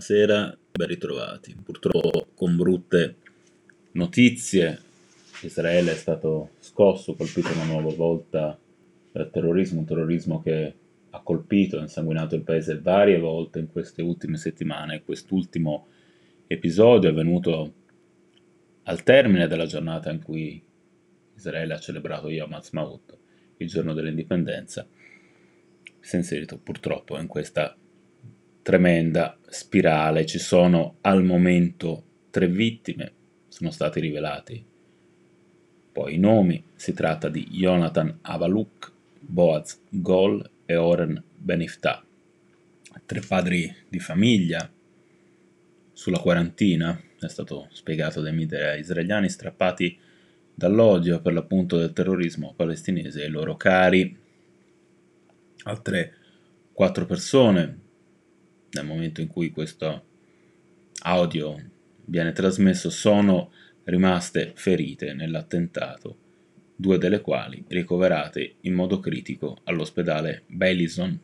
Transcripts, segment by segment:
buonasera, ben ritrovati. Purtroppo con brutte notizie, Israele è stato scosso, colpito una nuova volta dal terrorismo, un terrorismo che ha colpito e insanguinato il paese varie volte in queste ultime settimane. Quest'ultimo episodio è avvenuto al termine della giornata in cui Israele ha celebrato Yom Ha'atzmaut, il giorno dell'indipendenza, si è inserito purtroppo in questa tremenda spirale. Ci sono al momento tre vittime, sono stati rivelati poi i nomi. Si tratta di Jonathan Avaluk, Boaz Gol e Oren Benifta, tre padri di famiglia sulla quarantina, è stato spiegato dai media israeliani, strappati dall'odio per l'appunto del terrorismo palestinese ai loro cari. Altre quattro persone nel momento in cui questo audio viene trasmesso sono rimaste ferite nell'attentato, due delle quali ricoverate in modo critico all'ospedale Bailison.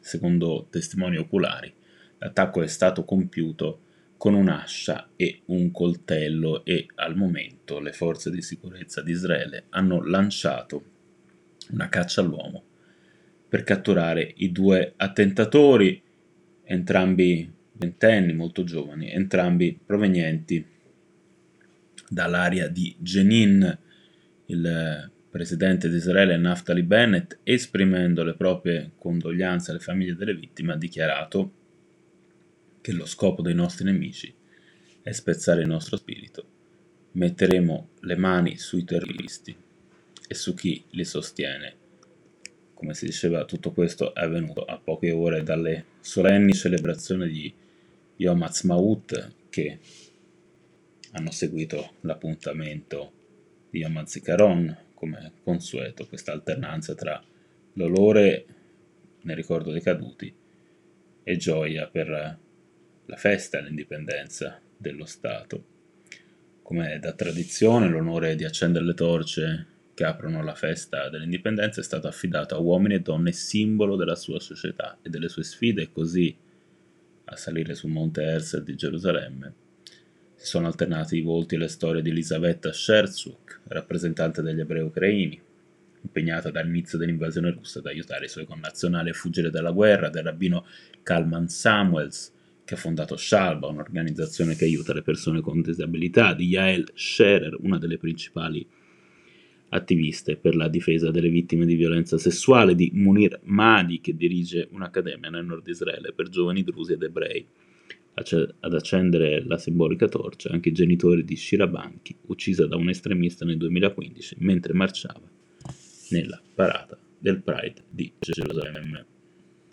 Secondo testimoni oculari, l'attacco è stato compiuto con un'ascia e un coltello e al momento le forze di sicurezza di Israele hanno lanciato una caccia all'uomo per catturare i due attentatori entrambi ventenni, molto giovani, entrambi provenienti dall'area di Jenin. Il presidente di Israele Naftali Bennett, esprimendo le proprie condoglianze alle famiglie delle vittime, ha dichiarato che lo scopo dei nostri nemici è spezzare il nostro spirito. Metteremo le mani sui terroristi e su chi li sostiene come si diceva, tutto questo è avvenuto a poche ore dalle solenni celebrazioni di Yom Ha'atzmaut che hanno seguito l'appuntamento di Yom HaZikaron, come consueto, questa alternanza tra dolore nel ricordo dei caduti e gioia per la festa all'indipendenza dello Stato. Come da tradizione l'onore di accendere le torce che aprono la festa dell'indipendenza è stato affidato a uomini e donne simbolo della sua società e delle sue sfide e così a salire sul monte Herzl di Gerusalemme. Si sono alternati i volti e le storie di Elisaveta Sherzuk, rappresentante degli ebrei ucraini, impegnata dall'inizio dell'invasione russa ad aiutare i suoi connazionali a fuggire dalla guerra, del rabbino Kalman Samuels, che ha fondato Shalba, un'organizzazione che aiuta le persone con disabilità, di Yael Scherer, una delle principali attiviste per la difesa delle vittime di violenza sessuale, di Munir Mahdi, che dirige un'accademia nel nord Israele per giovani drusi ed ebrei. Ad accendere la simbolica torcia anche i genitori di Shira Banchi, uccisa da un estremista nel 2015 mentre marciava nella parata del Pride di Gerusalemme.